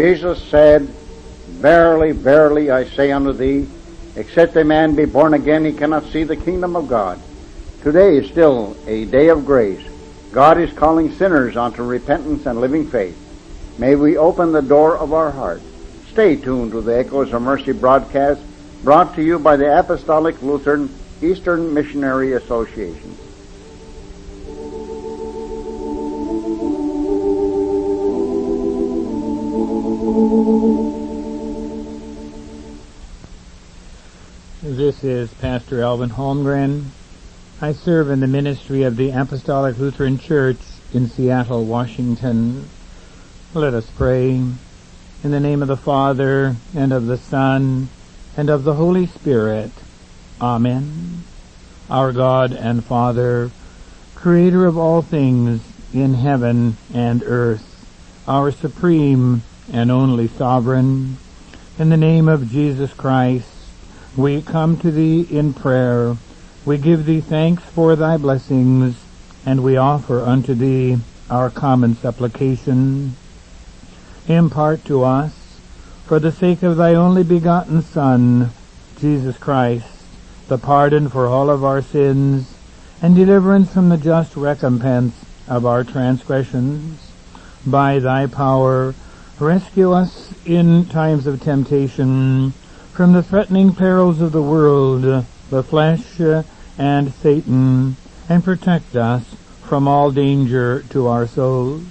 Jesus said, Verily, verily, I say unto thee, except a man be born again, he cannot see the kingdom of God. Today is still a day of grace. God is calling sinners unto repentance and living faith. May we open the door of our heart. Stay tuned to the Echoes of Mercy broadcast brought to you by the Apostolic Lutheran Eastern Missionary Association. This is Pastor Alvin Holmgren. I serve in the ministry of the Apostolic Lutheran Church in Seattle, Washington. Let us pray. In the name of the Father, and of the Son, and of the Holy Spirit. Amen. Our God and Father, Creator of all things in heaven and earth, our supreme and only sovereign, in the name of Jesus Christ, we come to thee in prayer. We give thee thanks for thy blessings, and we offer unto thee our common supplication. Impart to us, for the sake of thy only begotten Son, Jesus Christ, the pardon for all of our sins, and deliverance from the just recompense of our transgressions. By thy power, rescue us in times of temptation, from the threatening perils of the world, the flesh, uh, and Satan, and protect us from all danger to our souls.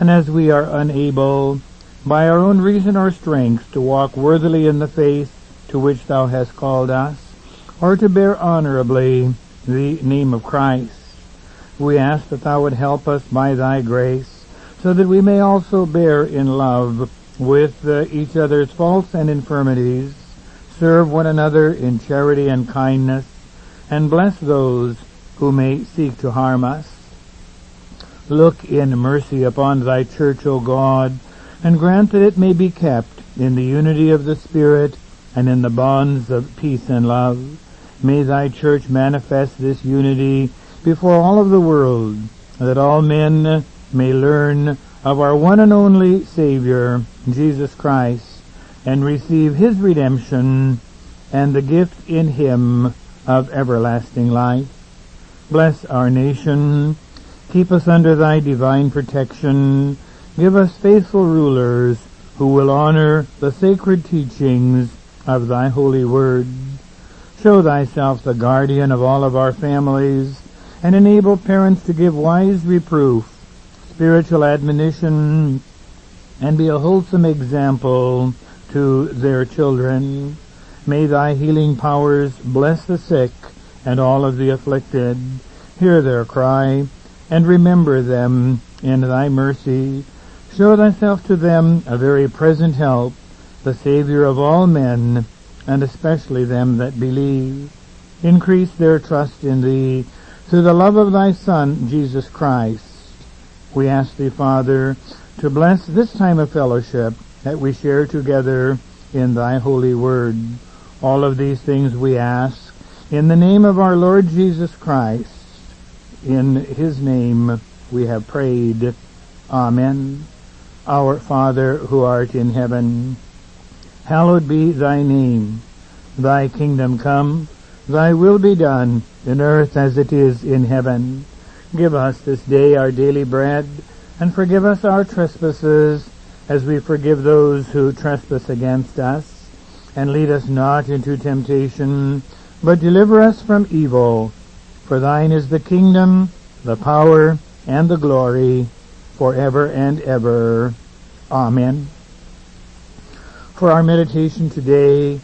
And as we are unable, by our own reason or strength, to walk worthily in the faith to which thou hast called us, or to bear honorably the name of Christ, we ask that thou would help us by thy grace, so that we may also bear in love with uh, each other's faults and infirmities, serve one another in charity and kindness, and bless those who may seek to harm us. Look in mercy upon thy church, O God, and grant that it may be kept in the unity of the Spirit and in the bonds of peace and love. May thy church manifest this unity before all of the world, that all men may learn of our one and only Savior, Jesus Christ, and receive his redemption and the gift in him of everlasting life. Bless our nation. Keep us under thy divine protection. Give us faithful rulers who will honor the sacred teachings of thy holy word. Show thyself the guardian of all of our families and enable parents to give wise reproof, spiritual admonition, and be a wholesome example to their children. May thy healing powers bless the sick and all of the afflicted. Hear their cry and remember them in thy mercy. Show thyself to them a very present help, the Savior of all men, and especially them that believe. Increase their trust in thee through the love of thy Son, Jesus Christ. We ask thee, Father, to bless this time of fellowship that we share together in thy holy word. All of these things we ask in the name of our Lord Jesus Christ. In his name we have prayed. Amen. Our Father who art in heaven, hallowed be thy name. Thy kingdom come, thy will be done in earth as it is in heaven. Give us this day our daily bread, and forgive us our trespasses as we forgive those who trespass against us. And lead us not into temptation, but deliver us from evil. For thine is the kingdom, the power, and the glory, forever and ever. Amen. For our meditation today,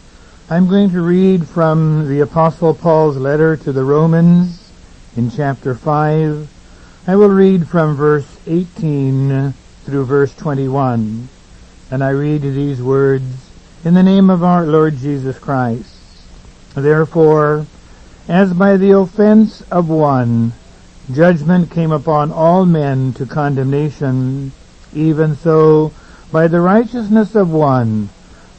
I'm going to read from the Apostle Paul's letter to the Romans in chapter 5. I will read from verse 18 through verse 21. And I read these words in the name of our Lord Jesus Christ. Therefore, as by the offense of one, judgment came upon all men to condemnation, even so, by the righteousness of one,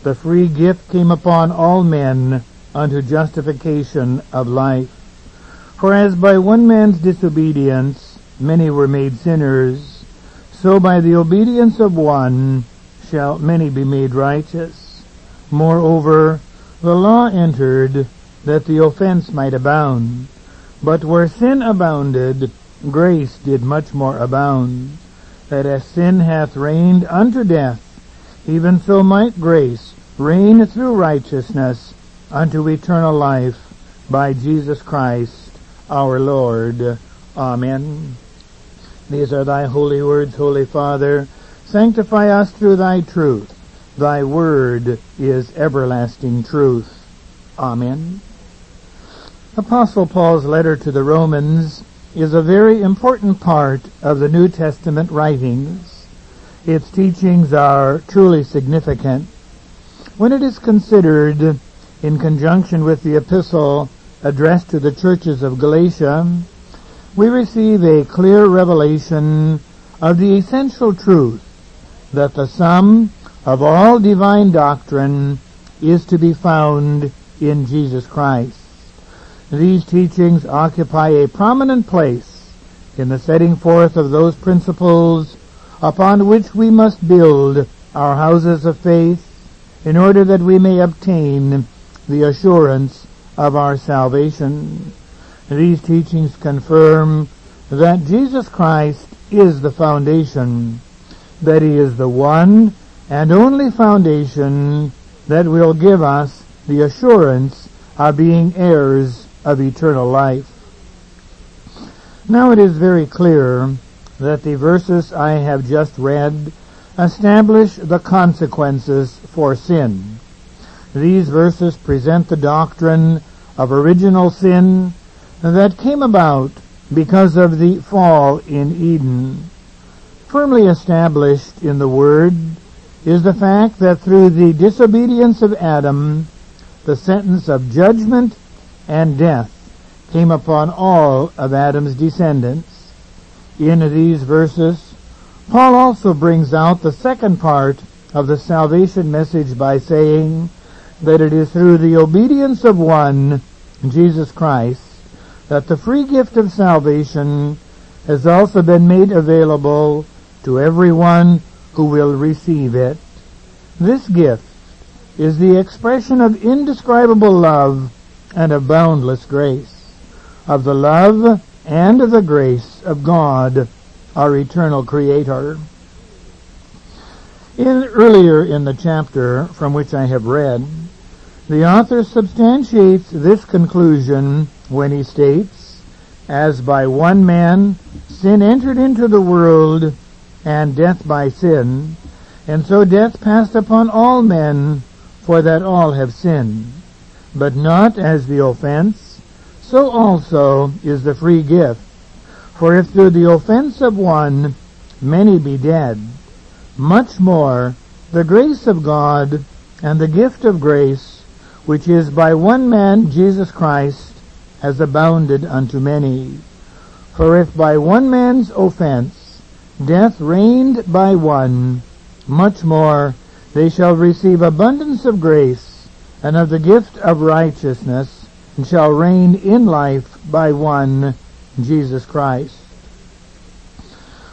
the free gift came upon all men unto justification of life. For as by one man's disobedience many were made sinners, so by the obedience of one shall many be made righteous. Moreover, the law entered that the offense might abound. But where sin abounded, grace did much more abound. That as sin hath reigned unto death, even so might grace reign through righteousness unto eternal life by Jesus Christ our Lord. Amen. These are thy holy words, Holy Father. Sanctify us through thy truth. Thy word is everlasting truth. Amen. Apostle Paul's letter to the Romans is a very important part of the New Testament writings. Its teachings are truly significant. When it is considered in conjunction with the epistle addressed to the churches of Galatia, we receive a clear revelation of the essential truth that the sum of all divine doctrine is to be found in Jesus Christ. These teachings occupy a prominent place in the setting forth of those principles upon which we must build our houses of faith in order that we may obtain the assurance of our salvation. These teachings confirm that Jesus Christ is the foundation, that He is the one and only foundation that will give us the assurance of being heirs of eternal life. Now it is very clear that the verses I have just read establish the consequences for sin. These verses present the doctrine of original sin that came about because of the fall in Eden. Firmly established in the Word is the fact that through the disobedience of Adam, the sentence of judgment and death came upon all of Adam's descendants. In these verses, Paul also brings out the second part of the salvation message by saying that it is through the obedience of one, Jesus Christ, that the free gift of salvation has also been made available to everyone who will receive it. This gift is the expression of indescribable love and of boundless grace, of the love and of the grace of God, our eternal Creator. In, earlier in the chapter from which I have read, the author substantiates this conclusion when he states, As by one man sin entered into the world, and death by sin, and so death passed upon all men, for that all have sinned but not as the offense, so also is the free gift. For if through the offense of one many be dead, much more the grace of God and the gift of grace, which is by one man Jesus Christ, has abounded unto many. For if by one man's offense death reigned by one, much more they shall receive abundance of grace and of the gift of righteousness, and shall reign in life by one, Jesus Christ.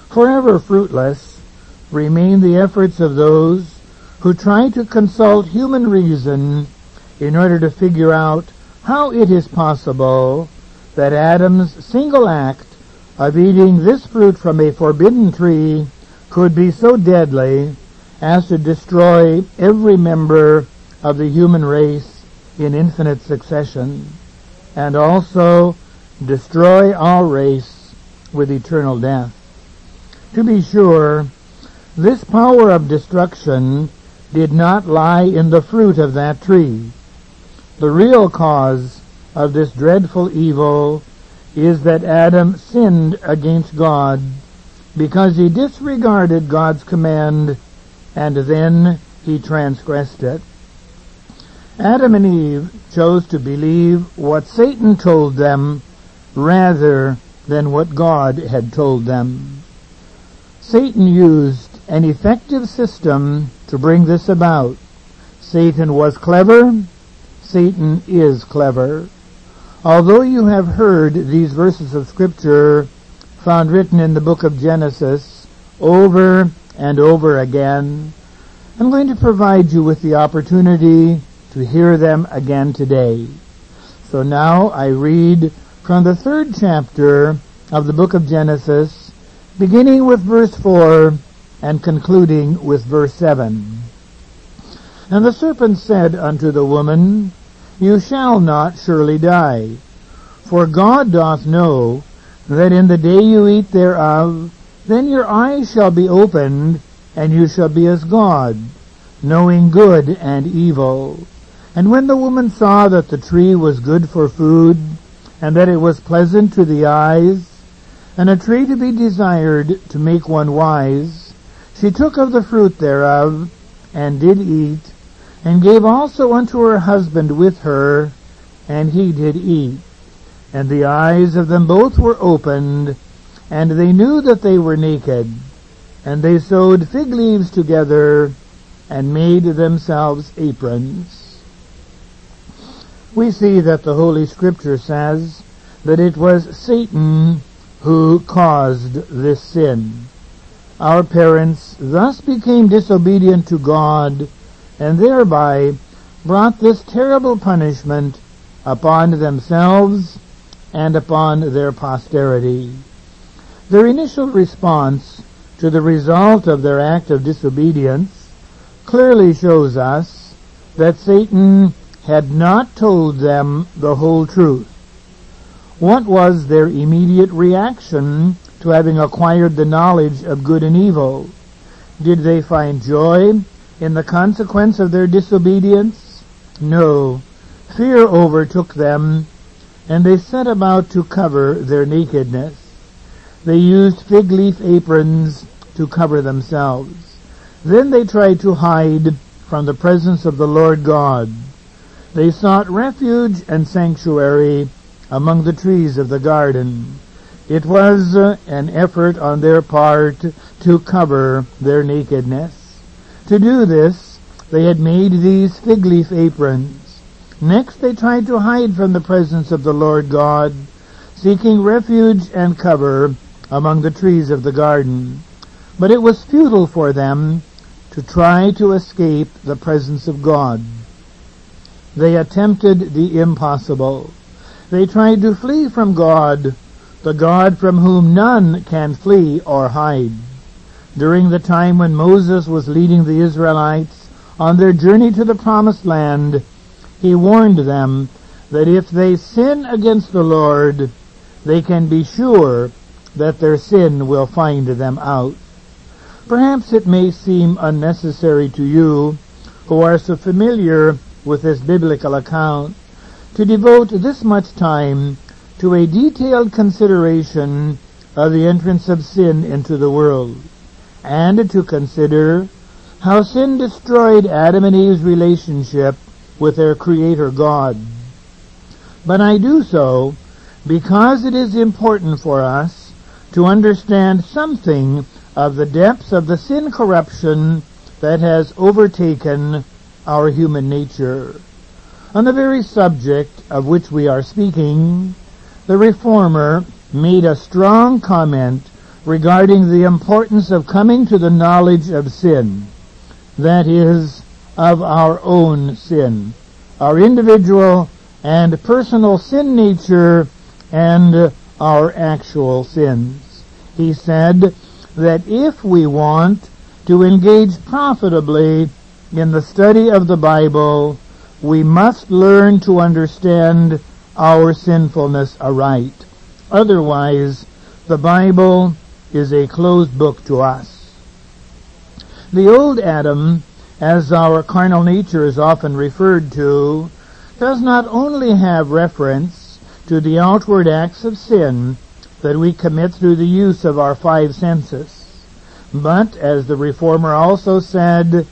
Forever fruitless remain the efforts of those who try to consult human reason in order to figure out how it is possible that Adam's single act of eating this fruit from a forbidden tree could be so deadly as to destroy every member of the human race in infinite succession, and also destroy our race with eternal death. To be sure, this power of destruction did not lie in the fruit of that tree. The real cause of this dreadful evil is that Adam sinned against God because he disregarded God's command and then he transgressed it. Adam and Eve chose to believe what Satan told them rather than what God had told them. Satan used an effective system to bring this about. Satan was clever. Satan is clever. Although you have heard these verses of scripture found written in the book of Genesis over and over again, I'm going to provide you with the opportunity to hear them again today. So now I read from the third chapter of the book of Genesis, beginning with verse 4 and concluding with verse 7. And the serpent said unto the woman, You shall not surely die. For God doth know that in the day you eat thereof, then your eyes shall be opened, and you shall be as God, knowing good and evil. And when the woman saw that the tree was good for food, and that it was pleasant to the eyes, and a tree to be desired to make one wise, she took of the fruit thereof, and did eat, and gave also unto her husband with her, and he did eat. And the eyes of them both were opened, and they knew that they were naked. And they sewed fig leaves together and made themselves aprons. We see that the Holy Scripture says that it was Satan who caused this sin. Our parents thus became disobedient to God and thereby brought this terrible punishment upon themselves and upon their posterity. Their initial response to the result of their act of disobedience clearly shows us that Satan had not told them the whole truth. What was their immediate reaction to having acquired the knowledge of good and evil? Did they find joy in the consequence of their disobedience? No. Fear overtook them, and they set about to cover their nakedness. They used fig leaf aprons to cover themselves. Then they tried to hide from the presence of the Lord God. They sought refuge and sanctuary among the trees of the garden. It was uh, an effort on their part to cover their nakedness. To do this, they had made these fig leaf aprons. Next they tried to hide from the presence of the Lord God, seeking refuge and cover among the trees of the garden. But it was futile for them to try to escape the presence of God. They attempted the impossible. They tried to flee from God, the God from whom none can flee or hide. During the time when Moses was leading the Israelites on their journey to the promised land, he warned them that if they sin against the Lord, they can be sure that their sin will find them out. Perhaps it may seem unnecessary to you, who are so familiar with this biblical account, to devote this much time to a detailed consideration of the entrance of sin into the world, and to consider how sin destroyed Adam and Eve's relationship with their Creator God. But I do so because it is important for us to understand something of the depths of the sin corruption that has overtaken our human nature. On the very subject of which we are speaking, the Reformer made a strong comment regarding the importance of coming to the knowledge of sin, that is, of our own sin, our individual and personal sin nature and our actual sins. He said that if we want to engage profitably in the study of the Bible, we must learn to understand our sinfulness aright. Otherwise, the Bible is a closed book to us. The old Adam, as our carnal nature is often referred to, does not only have reference to the outward acts of sin that we commit through the use of our five senses. But, as the Reformer also said,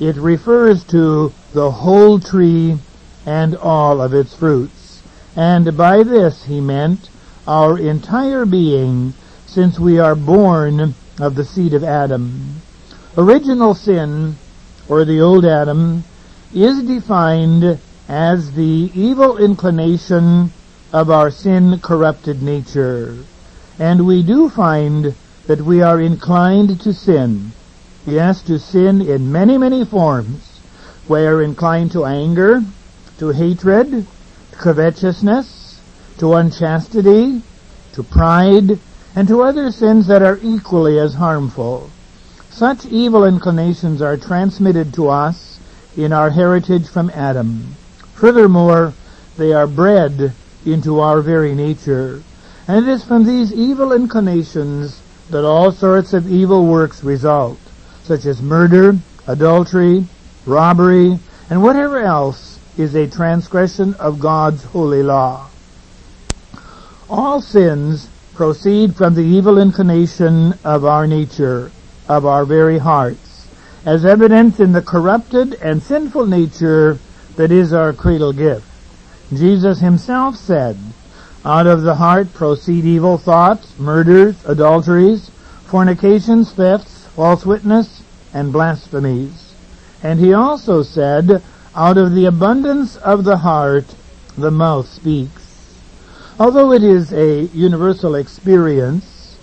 it refers to the whole tree and all of its fruits. And by this he meant our entire being, since we are born of the seed of Adam. Original sin, or the old Adam, is defined as the evil inclination of our sin corrupted nature. And we do find that we are inclined to sin. Yes, to sin in many, many forms. We are inclined to anger, to hatred, to covetousness, to unchastity, to pride, and to other sins that are equally as harmful. Such evil inclinations are transmitted to us in our heritage from Adam. Furthermore, they are bred into our very nature. And it is from these evil inclinations that all sorts of evil works result, such as murder, adultery, robbery, and whatever else is a transgression of God's holy law. All sins proceed from the evil inclination of our nature, of our very hearts, as evidenced in the corrupted and sinful nature that is our cradle gift. Jesus himself said, out of the heart proceed evil thoughts, murders, adulteries, fornications, thefts, false witness, and blasphemies. And he also said, out of the abundance of the heart, the mouth speaks. Although it is a universal experience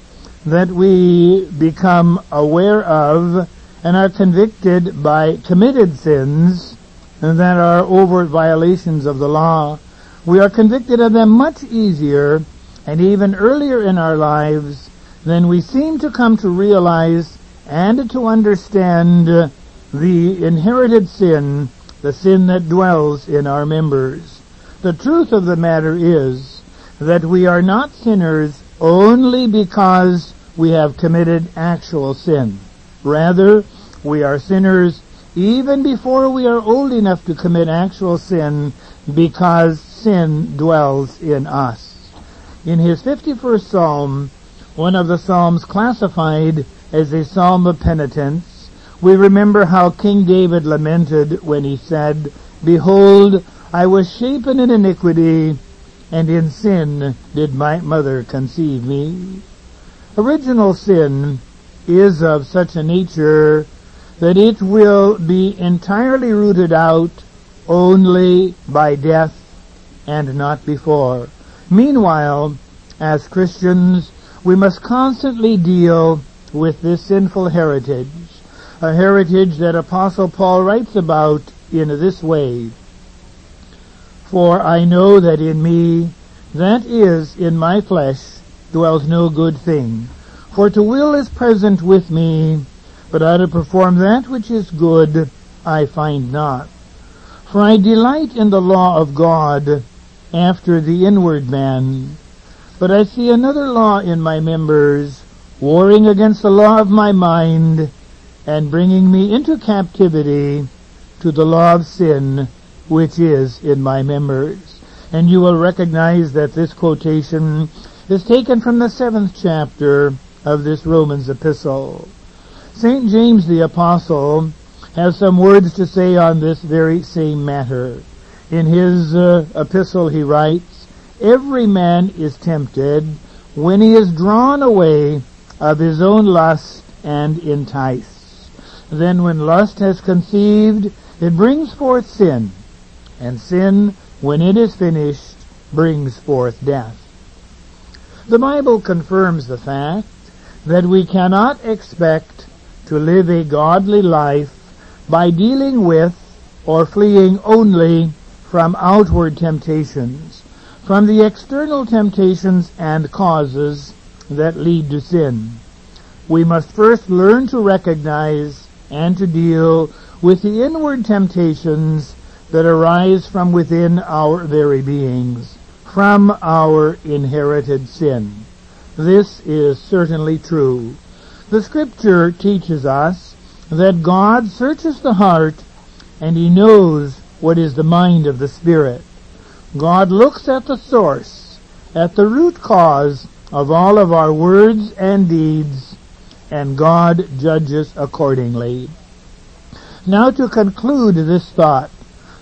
that we become aware of and are convicted by committed sins that are overt violations of the law, we are convicted of them much easier and even earlier in our lives than we seem to come to realize and to understand the inherited sin, the sin that dwells in our members. The truth of the matter is that we are not sinners only because we have committed actual sin. Rather, we are sinners even before we are old enough to commit actual sin because sin dwells in us. In his 51st Psalm, one of the Psalms classified as a Psalm of penitence, we remember how King David lamented when he said, Behold, I was shapen in iniquity, and in sin did my mother conceive me. Original sin is of such a nature that it will be entirely rooted out only by death and not before. Meanwhile, as Christians, we must constantly deal with this sinful heritage, a heritage that Apostle Paul writes about in this way. For I know that in me, that is, in my flesh, dwells no good thing. For to will is present with me, but how to perform that which is good I find not. For I delight in the law of God, after the inward man. But I see another law in my members, warring against the law of my mind, and bringing me into captivity to the law of sin, which is in my members. And you will recognize that this quotation is taken from the seventh chapter of this Romans epistle. St. James the Apostle has some words to say on this very same matter. In his uh, epistle he writes, Every man is tempted when he is drawn away of his own lust and enticed. Then when lust has conceived, it brings forth sin, and sin, when it is finished, brings forth death. The Bible confirms the fact that we cannot expect to live a godly life by dealing with or fleeing only from outward temptations, from the external temptations and causes that lead to sin. We must first learn to recognize and to deal with the inward temptations that arise from within our very beings, from our inherited sin. This is certainly true. The scripture teaches us that God searches the heart and he knows what is the mind of the Spirit. God looks at the source, at the root cause of all of our words and deeds, and God judges accordingly. Now to conclude this thought,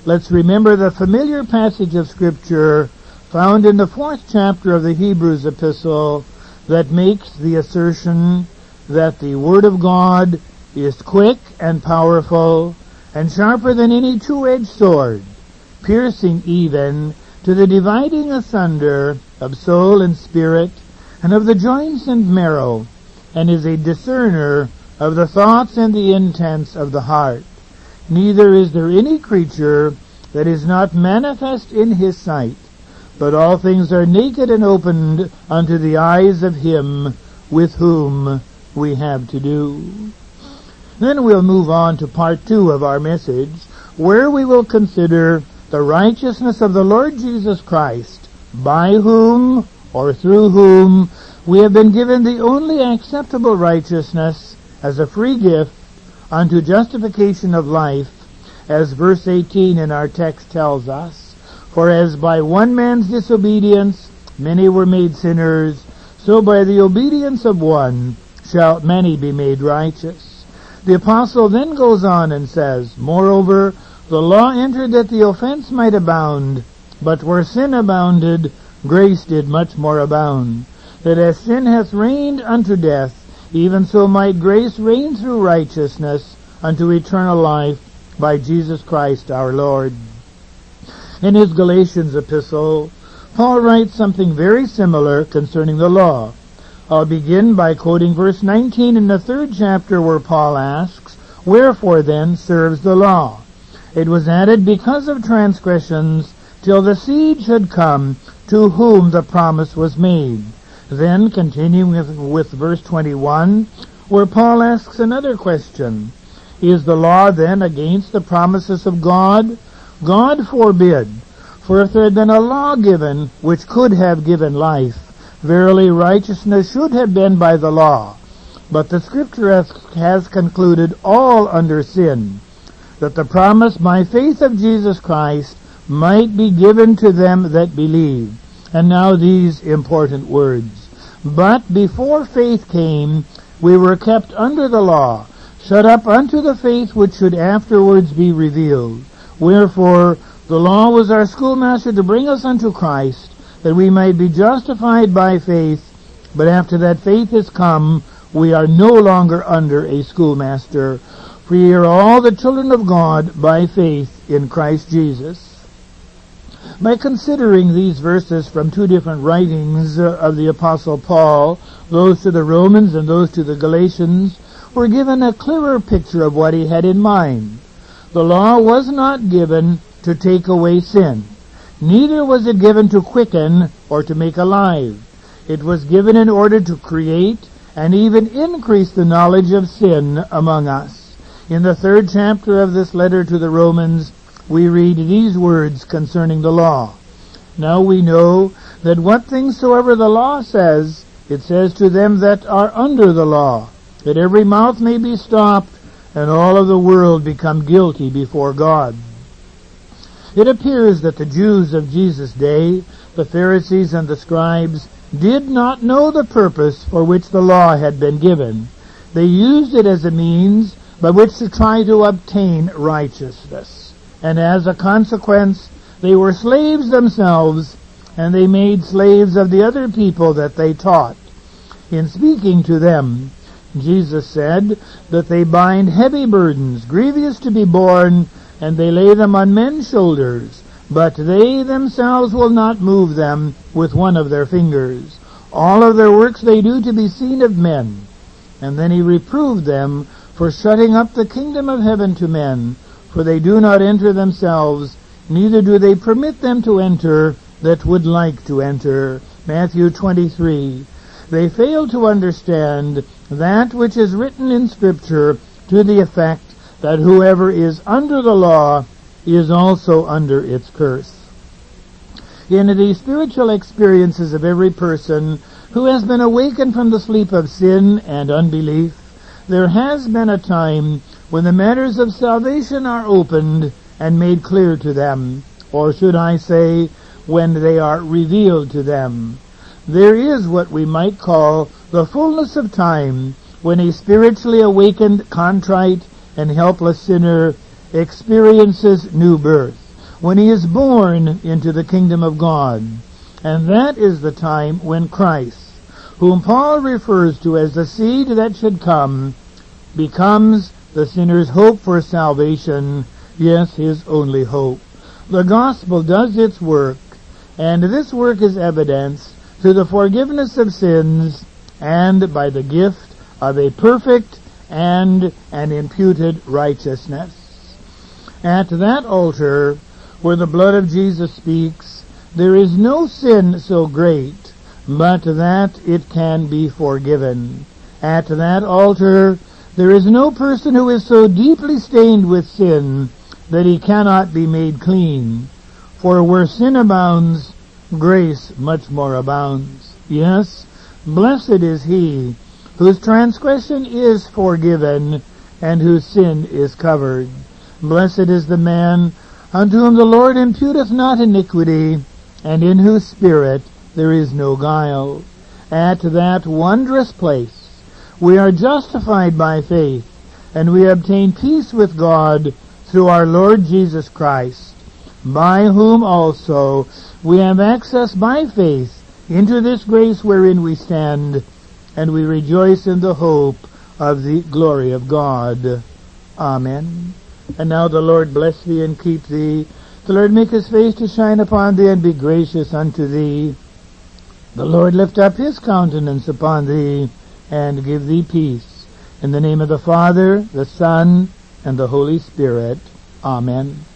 let's remember the familiar passage of Scripture found in the fourth chapter of the Hebrews epistle that makes the assertion that the Word of God is quick and powerful and sharper than any two-edged sword, piercing even to the dividing asunder of soul and spirit, and of the joints and marrow, and is a discerner of the thoughts and the intents of the heart. Neither is there any creature that is not manifest in his sight, but all things are naked and opened unto the eyes of him with whom we have to do. Then we'll move on to part two of our message, where we will consider the righteousness of the Lord Jesus Christ, by whom or through whom we have been given the only acceptable righteousness as a free gift unto justification of life, as verse 18 in our text tells us. For as by one man's disobedience many were made sinners, so by the obedience of one shall many be made righteous. The apostle then goes on and says, Moreover, the law entered that the offense might abound, but where sin abounded, grace did much more abound. That as sin hath reigned unto death, even so might grace reign through righteousness unto eternal life by Jesus Christ our Lord. In his Galatians epistle, Paul writes something very similar concerning the law. I'll begin by quoting verse 19 in the third chapter where Paul asks, Wherefore then serves the law? It was added because of transgressions till the seed should come to whom the promise was made. Then, continuing with, with verse 21, where Paul asks another question. Is the law then against the promises of God? God forbid. For if there had been a law given which could have given life, verily righteousness should have been by the law. But the scripture has, has concluded all under sin, that the promise by faith of Jesus Christ might be given to them that believe. And now these important words. But before faith came, we were kept under the law, shut up unto the faith which should afterwards be revealed. Wherefore, the law was our schoolmaster to bring us unto Christ, that we might be justified by faith. But after that faith is come, we are no longer under a schoolmaster, for ye are all the children of God by faith in Christ Jesus. By considering these verses from two different writings uh, of the Apostle Paul, those to the Romans and those to the Galatians, we're given a clearer picture of what he had in mind. The law was not given to take away sin. Neither was it given to quicken or to make alive. It was given in order to create and even increase the knowledge of sin among us. In the third chapter of this letter to the Romans, we read these words concerning the law. Now we know that what things soever the law says, it says to them that are under the law, that every mouth may be stopped, and all of the world become guilty before God. It appears that the Jews of Jesus' day, the Pharisees and the scribes, did not know the purpose for which the law had been given. They used it as a means by which to try to obtain righteousness and as a consequence, they were slaves themselves, and they made slaves of the other people that they taught. In speaking to them, Jesus said that they bind heavy burdens, grievous to be borne, and they lay them on men's shoulders, but they themselves will not move them with one of their fingers. All of their works they do to be seen of men. And then he reproved them for shutting up the kingdom of heaven to men, for they do not enter themselves, neither do they permit them to enter that would like to enter. Matthew 23. They fail to understand that which is written in Scripture to the effect that whoever is under the law is also under its curse. In the spiritual experiences of every person who has been awakened from the sleep of sin and unbelief, there has been a time when the matters of salvation are opened and made clear to them, or should I say, when they are revealed to them. There is what we might call the fullness of time when a spiritually awakened, contrite, and helpless sinner experiences new birth, when he is born into the kingdom of God. And that is the time when Christ, whom Paul refers to as the seed that should come, becomes the sinner's hope for salvation, yes, his only hope. The gospel does its work, and this work is evidence to the forgiveness of sins and by the gift of a perfect and an imputed righteousness. At that altar, where the blood of Jesus speaks, there is no sin so great, but that it can be forgiven. At that altar, there is no person who is so deeply stained with sin that he cannot be made clean. For where sin abounds, grace much more abounds. Yes, blessed is he whose transgression is forgiven and whose sin is covered. Blessed is the man unto whom the Lord imputeth not iniquity, and in whose spirit there is no guile. At that wondrous place we are justified by faith, and we obtain peace with God through our Lord Jesus Christ by whom also we have access by faith into this grace wherein we stand, and we rejoice in the hope of the glory of God. Amen. And now the Lord bless thee and keep thee. The Lord make his face to shine upon thee and be gracious unto thee. The Lord lift up his countenance upon thee and give thee peace. In the name of the Father, the Son, and the Holy Spirit. Amen.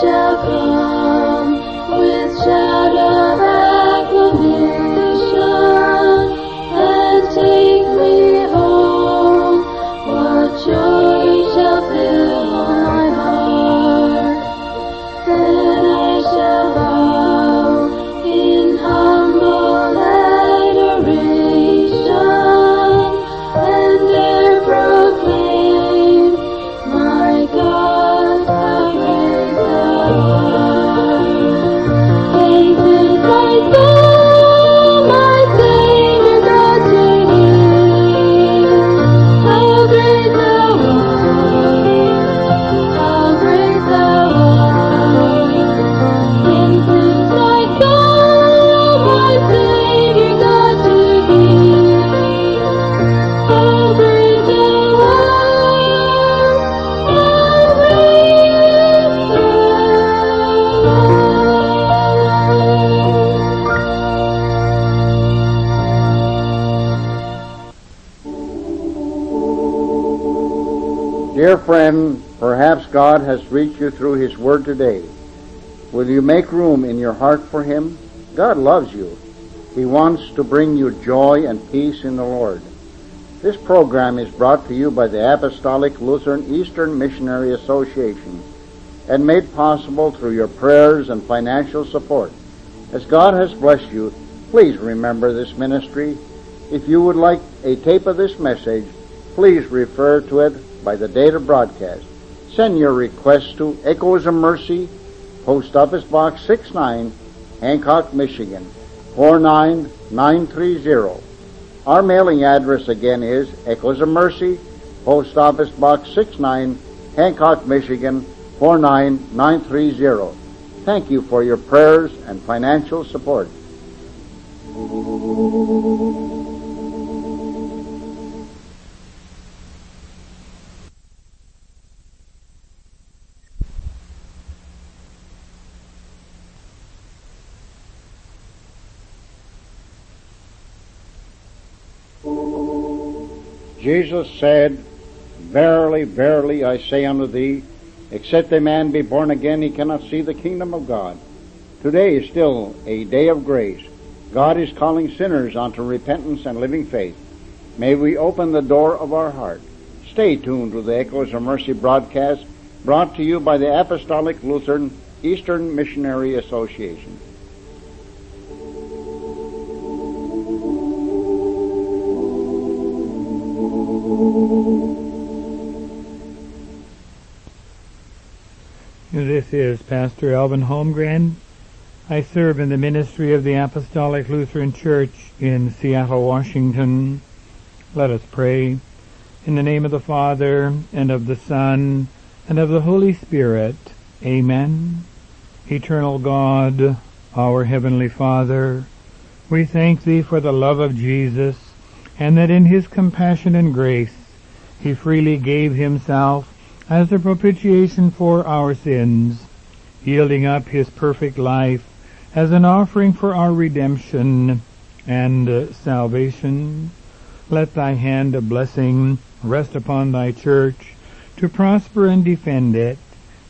Dear friend, perhaps God has reached you through His Word today. Will you make room in your heart for Him? God loves you. He wants to bring you joy and peace in the Lord. This program is brought to you by the Apostolic Lutheran Eastern Missionary Association and made possible through your prayers and financial support. As God has blessed you, Please remember this ministry. If you would like a tape of this message, please refer to it by the date of broadcast. Send your request to Echoes of Mercy, Post Office Box 69, Hancock, Michigan 49930. Our mailing address again is Echoes of Mercy, Post Office Box 69, Hancock, Michigan 49930. Thank you for your prayers and financial support. Jesus said, Verily, verily, I say unto thee, except a man be born again, he cannot see the kingdom of God. Today is still a day of grace. God is calling sinners unto repentance and living faith. May we open the door of our heart. Stay tuned to the Echoes of Mercy broadcast brought to you by the Apostolic Lutheran Eastern Missionary Association. This is Pastor Alvin Holmgren. I serve in the ministry of the Apostolic Lutheran Church in Seattle, Washington. Let us pray. In the name of the Father, and of the Son, and of the Holy Spirit. Amen. Eternal God, our Heavenly Father, we thank Thee for the love of Jesus, and that in His compassion and grace He freely gave Himself as a propitiation for our sins, yielding up his perfect life as an offering for our redemption and salvation. Let thy hand of blessing rest upon thy church to prosper and defend it.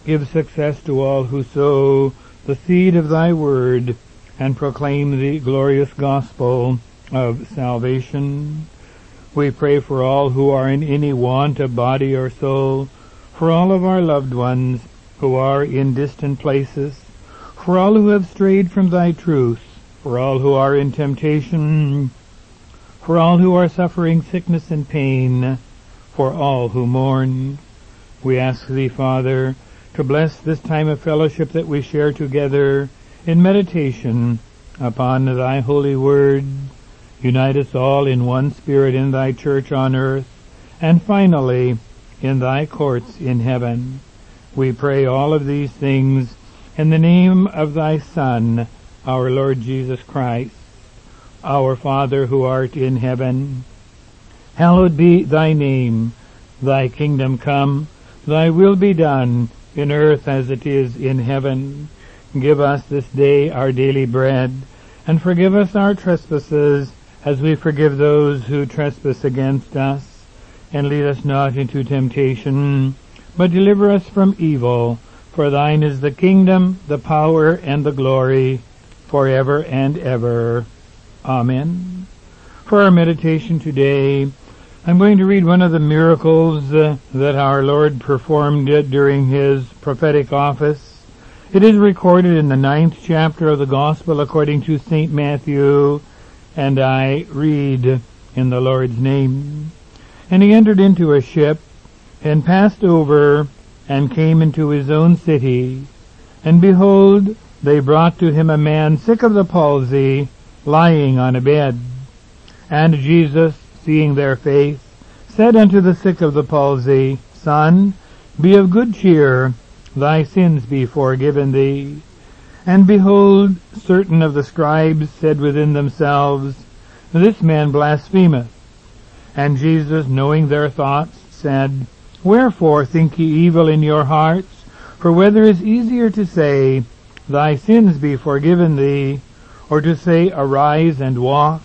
Give success to all who sow the seed of thy word and proclaim the glorious gospel of salvation. We pray for all who are in any want of body or soul, for all of our loved ones who are in distant places, for all who have strayed from thy truth, for all who are in temptation, for all who are suffering sickness and pain, for all who mourn. We ask thee, Father, to bless this time of fellowship that we share together in meditation upon thy holy word. Unite us all in one spirit in thy church on earth, and finally, in thy courts in heaven. We pray all of these things in the name of thy Son, our Lord Jesus Christ. Our Father who art in heaven, hallowed be thy name. Thy kingdom come, thy will be done in earth as it is in heaven. Give us this day our daily bread, and forgive us our trespasses as we forgive those who trespass against us and lead us not into temptation, but deliver us from evil. For thine is the kingdom, the power, and the glory, forever and ever. Amen. For our meditation today, I'm going to read one of the miracles uh, that our Lord performed during His prophetic office. It is recorded in the ninth chapter of the Gospel according to St. Matthew, and I read in the Lord's name. And he entered into a ship, and passed over, and came into his own city. And behold, they brought to him a man sick of the palsy, lying on a bed. And Jesus, seeing their faith, said unto the sick of the palsy, Son, be of good cheer, thy sins be forgiven thee. And behold, certain of the scribes said within themselves, This man blasphemeth. And Jesus, knowing their thoughts, said, Wherefore think ye evil in your hearts? For whether is easier to say, Thy sins be forgiven thee, or to say, Arise and walk?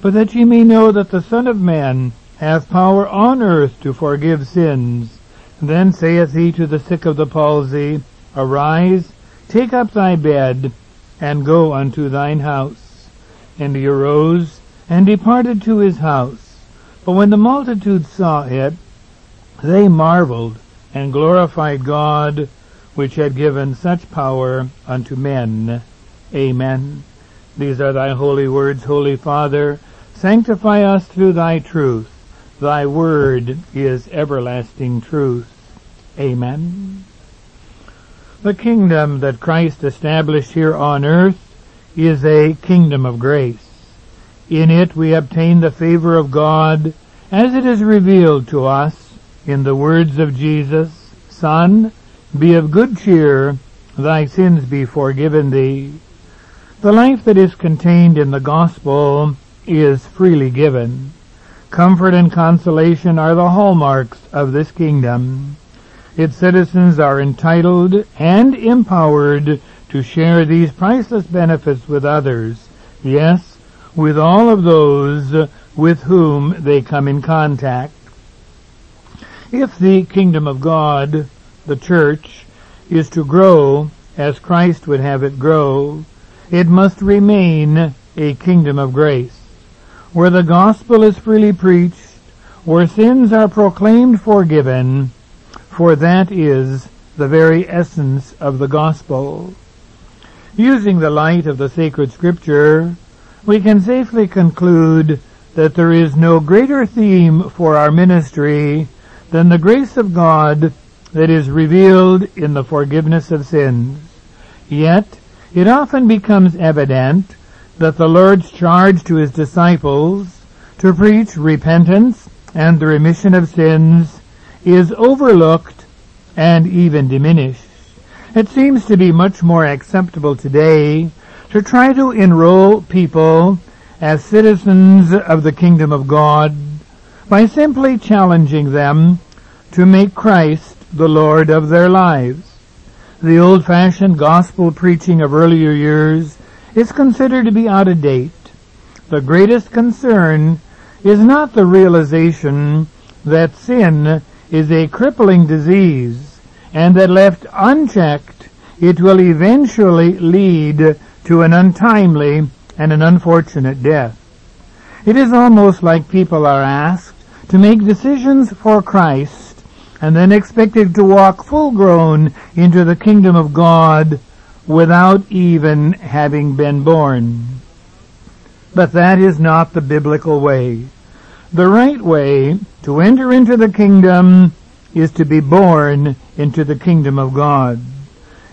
But that ye may know that the Son of Man hath power on earth to forgive sins. Then saith he to the sick of the palsy, Arise, take up thy bed, and go unto thine house. And he arose, and departed to his house. But when the multitude saw it, they marveled and glorified God, which had given such power unto men. Amen. These are thy holy words, Holy Father. Sanctify us through thy truth. Thy word is everlasting truth. Amen. The kingdom that Christ established here on earth is a kingdom of grace. In it we obtain the favor of God as it is revealed to us in the words of Jesus, Son, be of good cheer, thy sins be forgiven thee. The life that is contained in the gospel is freely given. Comfort and consolation are the hallmarks of this kingdom. Its citizens are entitled and empowered to share these priceless benefits with others. Yes, with all of those with whom they come in contact. If the kingdom of God, the church, is to grow as Christ would have it grow, it must remain a kingdom of grace, where the gospel is freely preached, where sins are proclaimed forgiven, for that is the very essence of the gospel. Using the light of the sacred scripture, we can safely conclude that there is no greater theme for our ministry than the grace of God that is revealed in the forgiveness of sins. Yet, it often becomes evident that the Lord's charge to his disciples to preach repentance and the remission of sins is overlooked and even diminished. It seems to be much more acceptable today to try to enroll people as citizens of the kingdom of God by simply challenging them to make Christ the Lord of their lives. The old-fashioned gospel preaching of earlier years is considered to be out of date. The greatest concern is not the realization that sin is a crippling disease and that left unchecked it will eventually lead to an untimely and an unfortunate death. It is almost like people are asked to make decisions for Christ and then expected to walk full grown into the kingdom of God without even having been born. But that is not the biblical way. The right way to enter into the kingdom is to be born into the kingdom of God.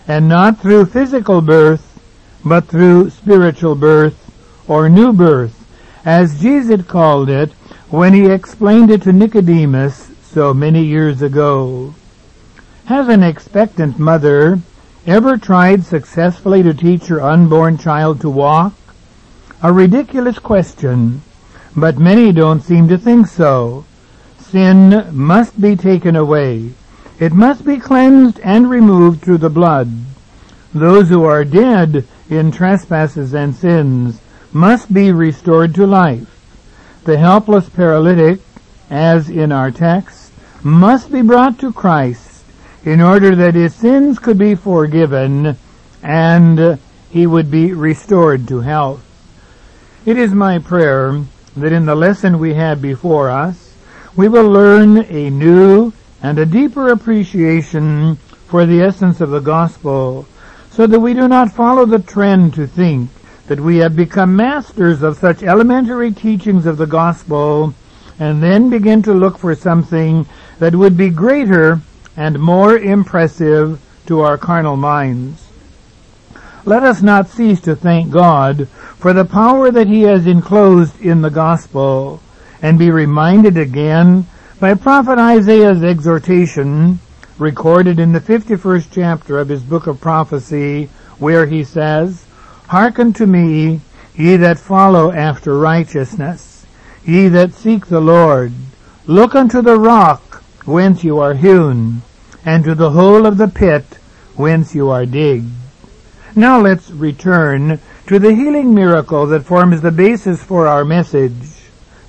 And not through physical birth, but through spiritual birth or new birth, as Jesus called it when he explained it to Nicodemus so many years ago. Has an expectant mother ever tried successfully to teach her unborn child to walk? A ridiculous question, but many don't seem to think so. Sin must be taken away. It must be cleansed and removed through the blood. Those who are dead in trespasses and sins must be restored to life. The helpless paralytic, as in our text, must be brought to Christ in order that his sins could be forgiven and he would be restored to health. It is my prayer that in the lesson we have before us, we will learn a new and a deeper appreciation for the essence of the gospel so that we do not follow the trend to think that we have become masters of such elementary teachings of the gospel and then begin to look for something that would be greater and more impressive to our carnal minds. Let us not cease to thank God for the power that He has enclosed in the gospel and be reminded again by Prophet Isaiah's exhortation recorded in the 51st chapter of his book of prophecy where he says, Hearken to me, ye that follow after righteousness, ye that seek the Lord. Look unto the rock whence you are hewn, and to the hole of the pit whence you are digged. Now let's return to the healing miracle that forms the basis for our message.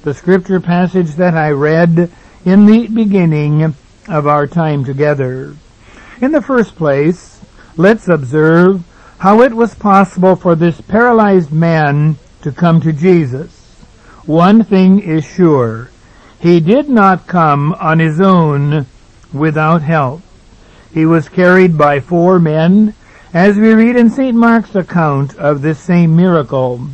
The scripture passage that I read in the beginning of our time together. In the first place, let's observe how it was possible for this paralyzed man to come to Jesus. One thing is sure. He did not come on his own without help. He was carried by four men, As we read in St. Mark's account of this same miracle,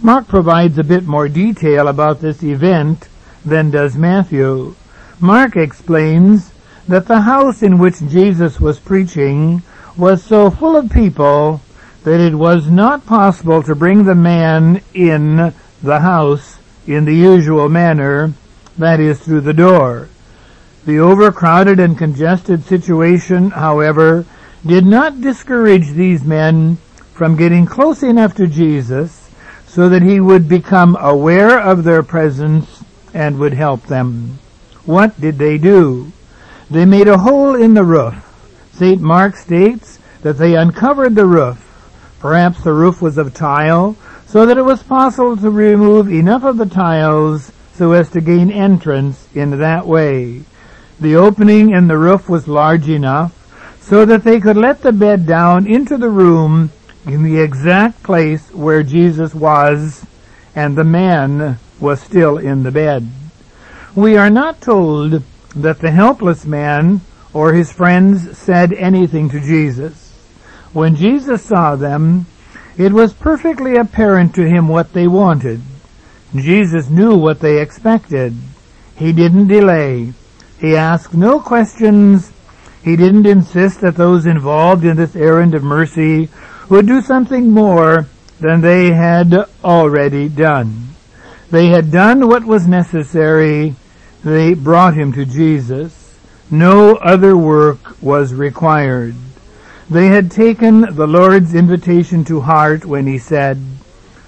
Mark provides a bit more detail about this event than does Matthew. Mark explains that the house in which Jesus was preaching was so full of people that it was not possible to bring the man in the house in the usual manner, that is, through the door. The overcrowded and congested situation, however, did not discourage these men from getting close enough to Jesus so that he would become aware of their presence and would help them. What did they do? They made a hole in the roof. St. Mark states that they uncovered the roof. Perhaps the roof was of tile, so that it was possible to remove enough of the tiles so as to gain entrance in that way. The opening in the roof was large enough so that they could let the bed down into the room in the exact place where Jesus was and the man was still in the bed. We are not told that the helpless man or his friends said anything to Jesus. When Jesus saw them, it was perfectly apparent to him what they wanted. Jesus knew what they expected. He didn't delay. He asked no questions. He didn't insist that those involved in this errand of mercy would do something more than they had already done. They had done what was necessary. They brought him to Jesus. No other work was required. They had taken the Lord's invitation to heart when he said,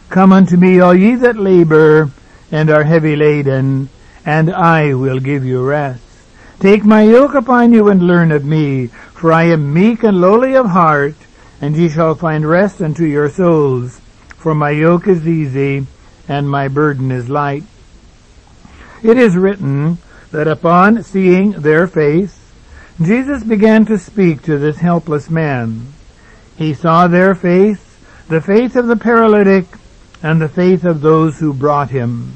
Come unto me, all ye that labor and are heavy laden, and I will give you rest. Take my yoke upon you and learn of me, for I am meek and lowly of heart, and ye shall find rest unto your souls. For my yoke is easy, and my burden is light. It is written that upon seeing their faith, Jesus began to speak to this helpless man. He saw their faith, the faith of the paralytic, and the faith of those who brought him.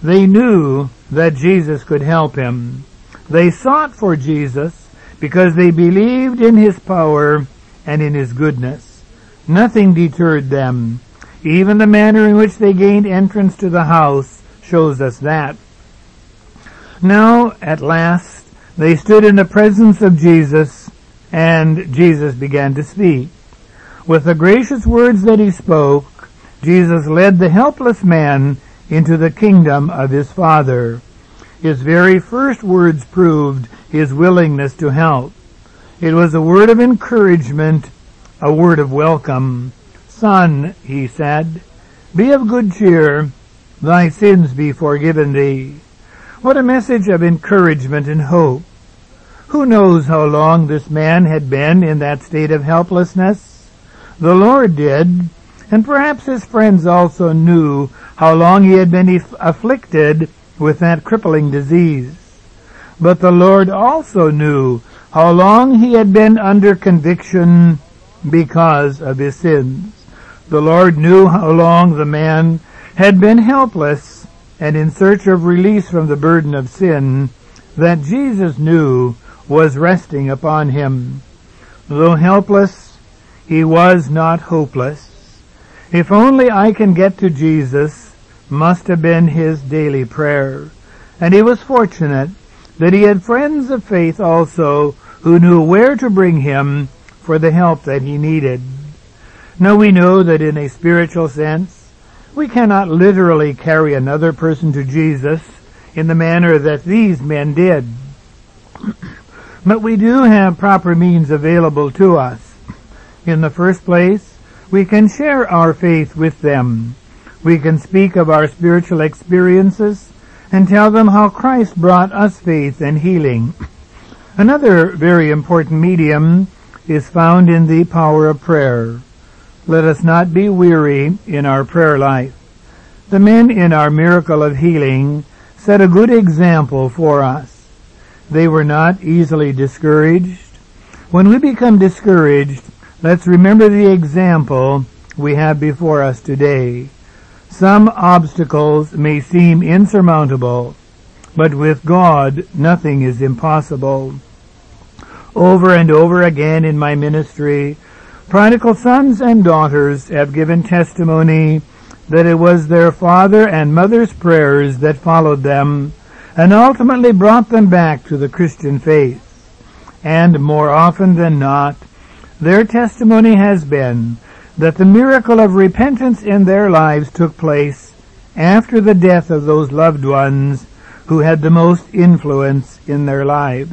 They knew that Jesus could help him. They sought for Jesus because they believed in His power and in His goodness. Nothing deterred them. Even the manner in which they gained entrance to the house shows us that. Now, at last, they stood in the presence of Jesus, and Jesus began to speak. With the gracious words that he spoke, Jesus led the helpless man into the kingdom of his Father. His very first words proved his willingness to help. It was a word of encouragement, a word of welcome. Son, he said, be of good cheer, thy sins be forgiven thee. What a message of encouragement and hope. Who knows how long this man had been in that state of helplessness? The Lord did, and perhaps his friends also knew how long he had been afflicted with that crippling disease. But the Lord also knew how long he had been under conviction because of his sins. The Lord knew how long the man had been helpless and in search of release from the burden of sin that Jesus knew was resting upon him. Though helpless, he was not hopeless. If only I can get to Jesus, must have been his daily prayer. And he was fortunate that he had friends of faith also who knew where to bring him for the help that he needed. Now we know that in a spiritual sense, we cannot literally carry another person to Jesus in the manner that these men did. but we do have proper means available to us. In the first place, we can share our faith with them we can speak of our spiritual experiences and tell them how Christ brought us faith and healing. Another very important medium is found in the power of prayer. Let us not be weary in our prayer life. The men in our miracle of healing set a good example for us. They were not easily discouraged. When we become discouraged, let's remember the example we have before us today. Some obstacles may seem insurmountable, but with God nothing is impossible. Over and over again in my ministry, Prodigal sons and daughters have given testimony that it was their father and mother's prayers that followed them and ultimately brought them back to the Christian faith. And more often than not, their testimony has been that the miracle of repentance in their lives took place after the death of those loved ones who had the most influence in their lives.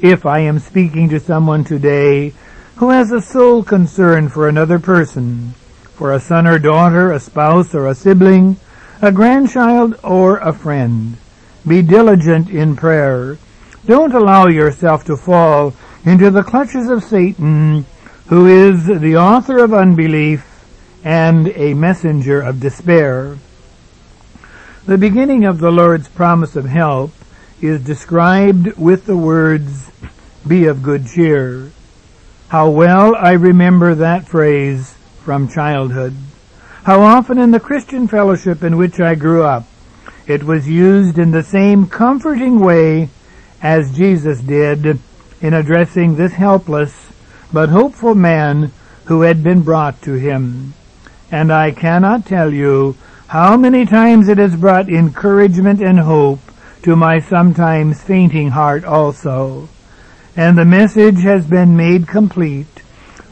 If I am speaking to someone today who has a sole concern for another person, for a son or daughter, a spouse or a sibling, a grandchild or a friend, be diligent in prayer. Don't allow yourself to fall into the clutches of Satan, who is the author of unbelief and a messenger of despair. The beginning of the Lord's promise of help is described with the words, be of good cheer. How well I remember that phrase from childhood. How often in the Christian fellowship in which I grew up, it was used in the same comforting way as Jesus did in addressing this helpless but hopeful man who had been brought to him. And I cannot tell you how many times it has brought encouragement and hope to my sometimes fainting heart also. And the message has been made complete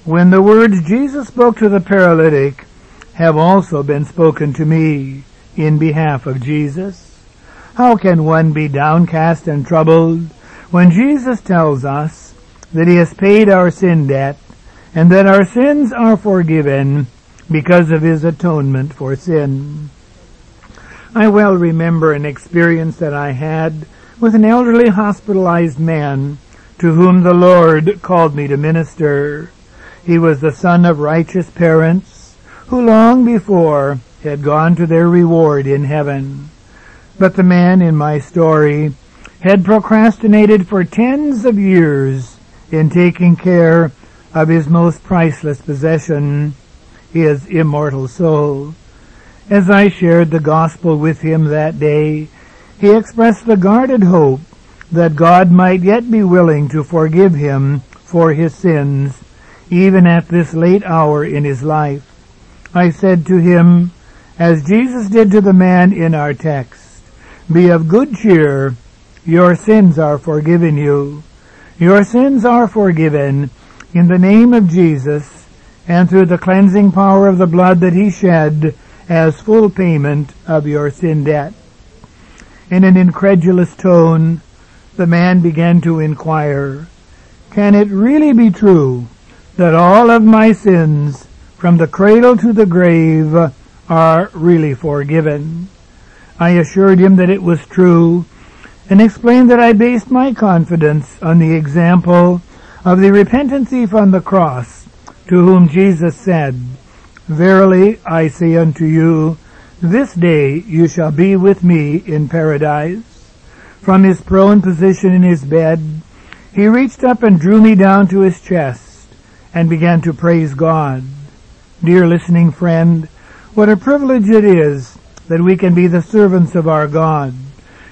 when the words Jesus spoke to the paralytic have also been spoken to me in behalf of Jesus. How can one be downcast and troubled when Jesus tells us that he has paid our sin debt and that our sins are forgiven because of his atonement for sin. I well remember an experience that I had with an elderly hospitalized man to whom the Lord called me to minister. He was the son of righteous parents who long before had gone to their reward in heaven. But the man in my story had procrastinated for tens of years in taking care of his most priceless possession, his immortal soul. As I shared the gospel with him that day, he expressed the guarded hope that God might yet be willing to forgive him for his sins, even at this late hour in his life. I said to him, as Jesus did to the man in our text, be of good cheer, your sins are forgiven you. Your sins are forgiven in the name of Jesus and through the cleansing power of the blood that he shed as full payment of your sin debt. In an incredulous tone, the man began to inquire, can it really be true that all of my sins from the cradle to the grave are really forgiven? I assured him that it was true and explained that I based my confidence on the example of the repentant thief on the cross, to whom Jesus said, Verily I say unto you, this day you shall be with me in paradise. From his prone position in his bed, he reached up and drew me down to his chest and began to praise God. Dear listening friend, what a privilege it is that we can be the servants of our God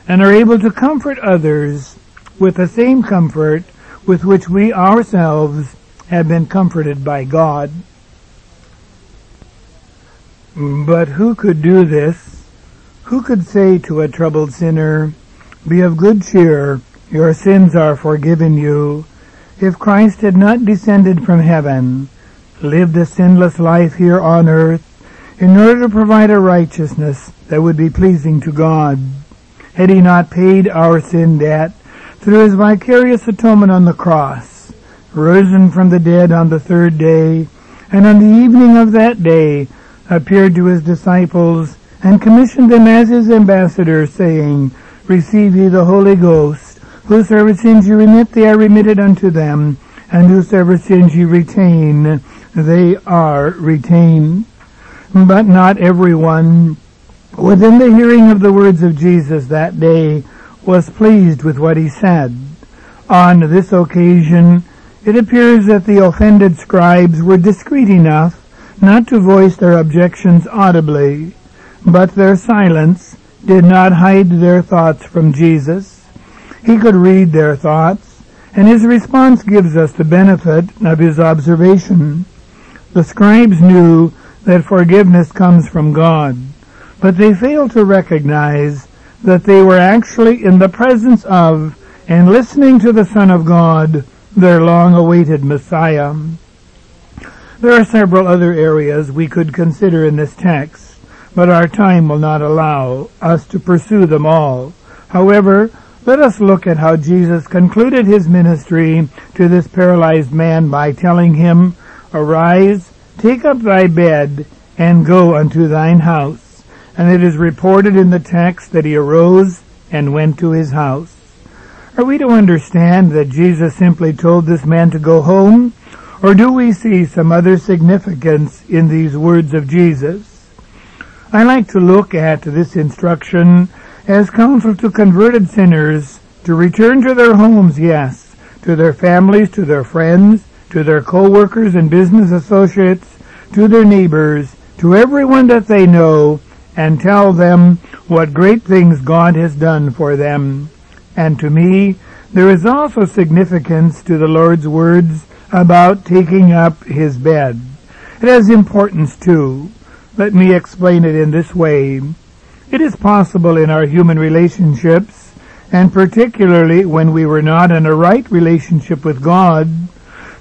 and are able to comfort others with the same comfort with which we ourselves have been comforted by God. But who could do this? Who could say to a troubled sinner, Be of good cheer, your sins are forgiven you, if Christ had not descended from heaven, lived a sinless life here on earth, in order to provide a righteousness that would be pleasing to God? Had he not paid our sin debt through his vicarious atonement on the cross, risen from the dead on the third day, and on the evening of that day appeared to his disciples and commissioned them as his ambassadors, saying, Receive ye the Holy Ghost. Whosoever sins ye remit, they are remitted unto them, and whosoever sins ye retain, they are retained. But not everyone within the hearing of the words of Jesus that day was pleased with what he said. On this occasion, it appears that the offended scribes were discreet enough not to voice their objections audibly, but their silence did not hide their thoughts from Jesus. He could read their thoughts, and his response gives us the benefit of his observation. The scribes knew that forgiveness comes from God, but they failed to recognize that they were actually in the presence of and listening to the Son of God, their long-awaited Messiah. There are several other areas we could consider in this text, but our time will not allow us to pursue them all. However, let us look at how Jesus concluded his ministry to this paralyzed man by telling him, Arise, take up thy bed, and go unto thine house. And it is reported in the text that he arose and went to his house. Are we to understand that Jesus simply told this man to go home? Or do we see some other significance in these words of Jesus? I like to look at this instruction as counsel to converted sinners to return to their homes, yes, to their families, to their friends, to their co-workers and business associates, to their neighbors, to everyone that they know, and tell them what great things God has done for them. And to me, there is also significance to the Lord's words about taking up his bed. It has importance too. Let me explain it in this way. It is possible in our human relationships, and particularly when we were not in a right relationship with God,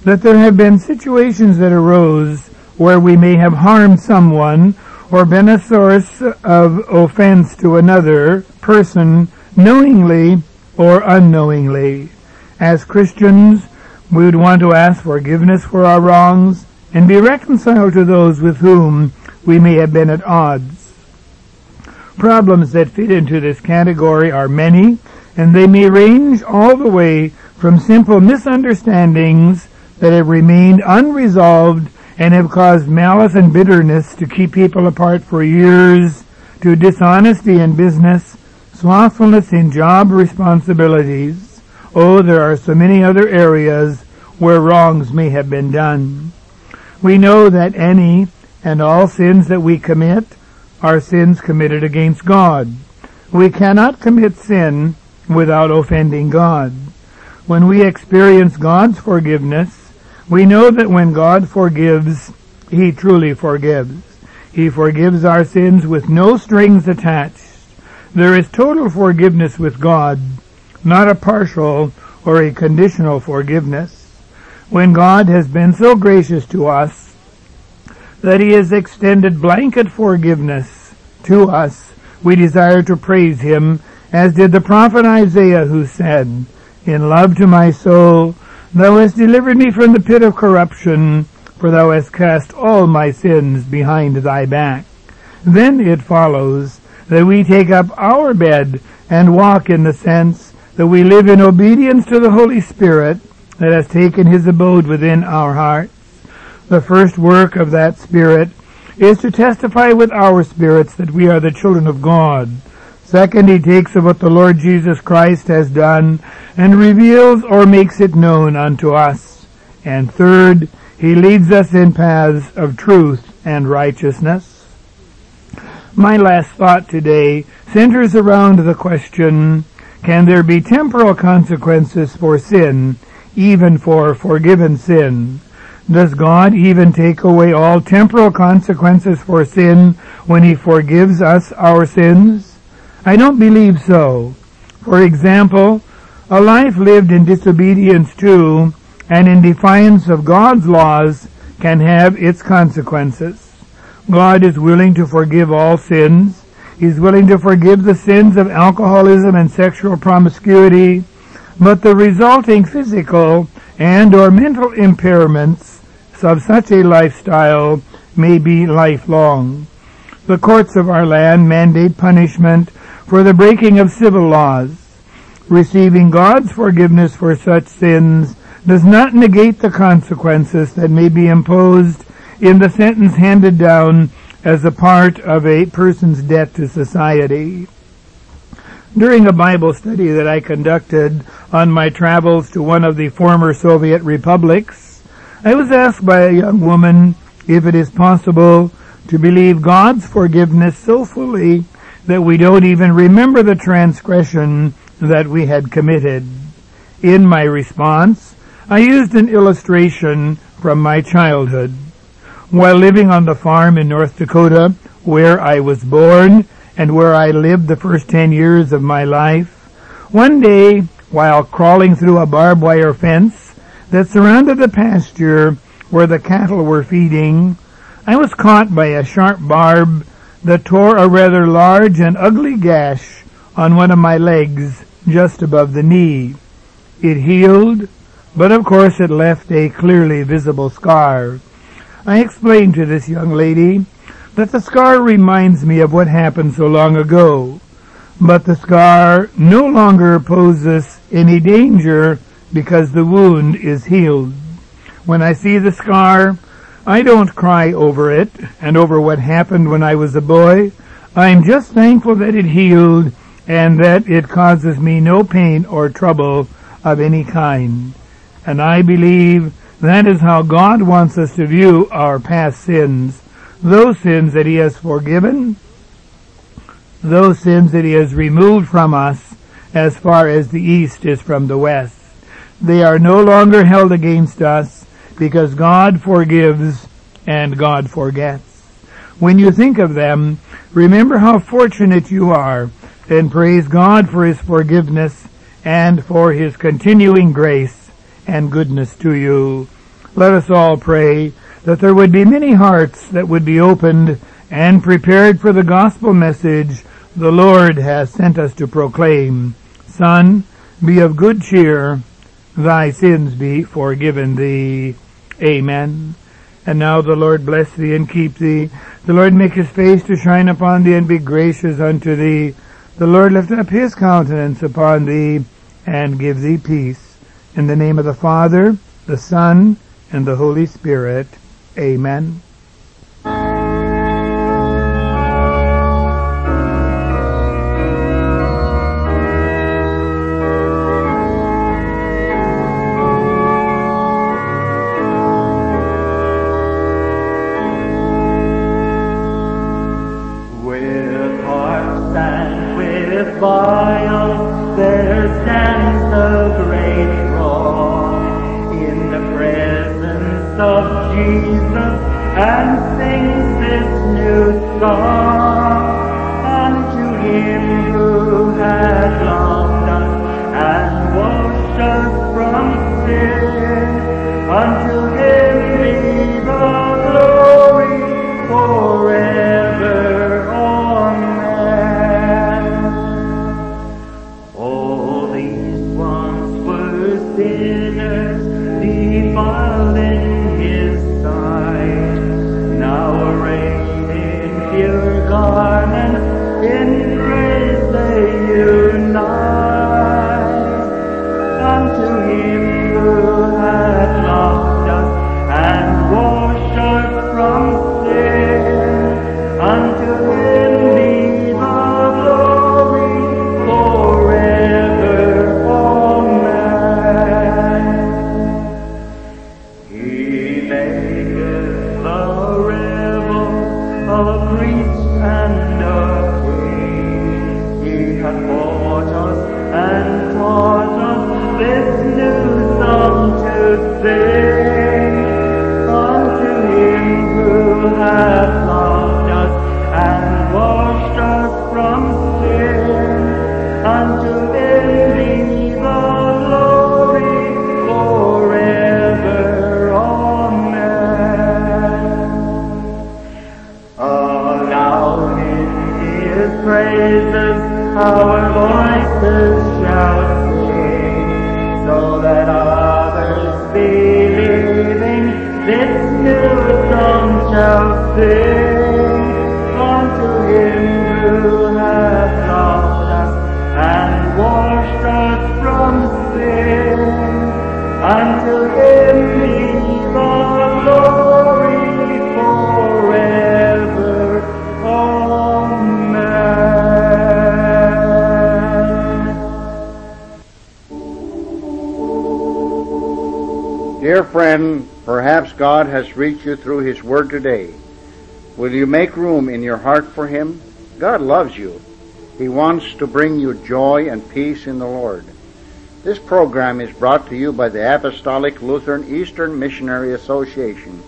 that there have been situations that arose where we may have harmed someone or been a source of offense to another person knowingly or unknowingly. As Christians, we would want to ask forgiveness for our wrongs and be reconciled to those with whom we may have been at odds. Problems that fit into this category are many, and they may range all the way from simple misunderstandings that have remained unresolved and have caused malice and bitterness to keep people apart for years, to dishonesty in business, slothfulness in job responsibilities, Oh, there are so many other areas where wrongs may have been done. We know that any and all sins that we commit are sins committed against God. We cannot commit sin without offending God. When we experience God's forgiveness, we know that when God forgives, He truly forgives. He forgives our sins with no strings attached. There is total forgiveness with God not a partial or a conditional forgiveness. When God has been so gracious to us that He has extended blanket forgiveness to us, we desire to praise Him, as did the prophet Isaiah who said, In love to my soul, Thou hast delivered me from the pit of corruption, for Thou hast cast all my sins behind Thy back. Then it follows that we take up our bed and walk in the sense that we live in obedience to the Holy Spirit that has taken his abode within our hearts. The first work of that Spirit is to testify with our spirits that we are the children of God. Second, he takes of what the Lord Jesus Christ has done and reveals or makes it known unto us. And third, he leads us in paths of truth and righteousness. My last thought today centers around the question, can there be temporal consequences for sin, even for forgiven sin? Does God even take away all temporal consequences for sin when He forgives us our sins? I don't believe so. For example, a life lived in disobedience to and in defiance of God's laws can have its consequences. God is willing to forgive all sins, He's willing to forgive the sins of alcoholism and sexual promiscuity, but the resulting physical and or mental impairments of such a lifestyle may be lifelong. The courts of our land mandate punishment for the breaking of civil laws. Receiving God's forgiveness for such sins does not negate the consequences that may be imposed in the sentence handed down as a part of a person's debt to society. During a Bible study that I conducted on my travels to one of the former Soviet republics, I was asked by a young woman if it is possible to believe God's forgiveness so fully that we don't even remember the transgression that we had committed. In my response, I used an illustration from my childhood. while living on the farm in North Dakota where I was born and where I lived the first 10 years of my life. One day, while crawling through a barbed wire fence that surrounded the pasture where the cattle were feeding, I was caught by a sharp barb that tore a rather large and ugly gash on one of my legs just above the knee. It healed, but of course it left a clearly visible scar. I explained to this young lady that the scar reminds me of what happened so long ago, but the scar no longer poses any danger because the wound is healed. When I see the scar, I don't cry over it and over what happened when I was a boy. I'm just thankful that it healed and that it causes me no pain or trouble of any kind. And I believe that is how God wants us to view our past sins. Those sins that He has forgiven, those sins that He has removed from us as far as the east is from the west. They are no longer held against us because God forgives and God forgets. When you think of them, remember how fortunate you are and praise God for His forgiveness and for His continuing grace and goodness to you. Let us all pray that there would be many hearts that would be opened and prepared for the gospel message the Lord has sent us to proclaim. Son, be of good cheer, thy sins be forgiven thee. Amen. And now the Lord bless thee and keep thee. The Lord make his face to shine upon thee and be gracious unto thee. The Lord lift up his countenance upon thee and give thee peace. In the name of the Father, the Son, and the Holy Spirit. Amen. our voices shall sing, so that others believing this new song shall sing. Dear friend, perhaps God has reached you through His Word today. Will you make room in your heart for Him? God loves you. He wants to bring you joy and peace in the Lord. This program is brought to you by the Apostolic Lutheran Eastern Missionary Association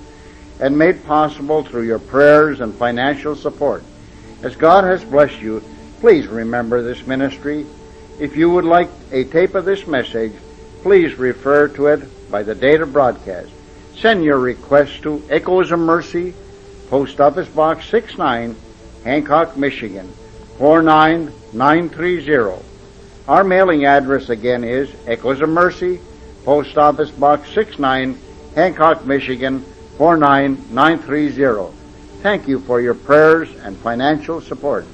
and made possible through your prayers and financial support. As God has blessed you, please remember this ministry. If you would like a tape of this message, please refer to it by the date of broadcast. Send your request to Echoes of Mercy, Post Office Box 69, Hancock, Michigan 49930. Our mailing address again is Echoes of Mercy, Post Office Box 69, Hancock, Michigan 49930. Thank you for your prayers and financial support.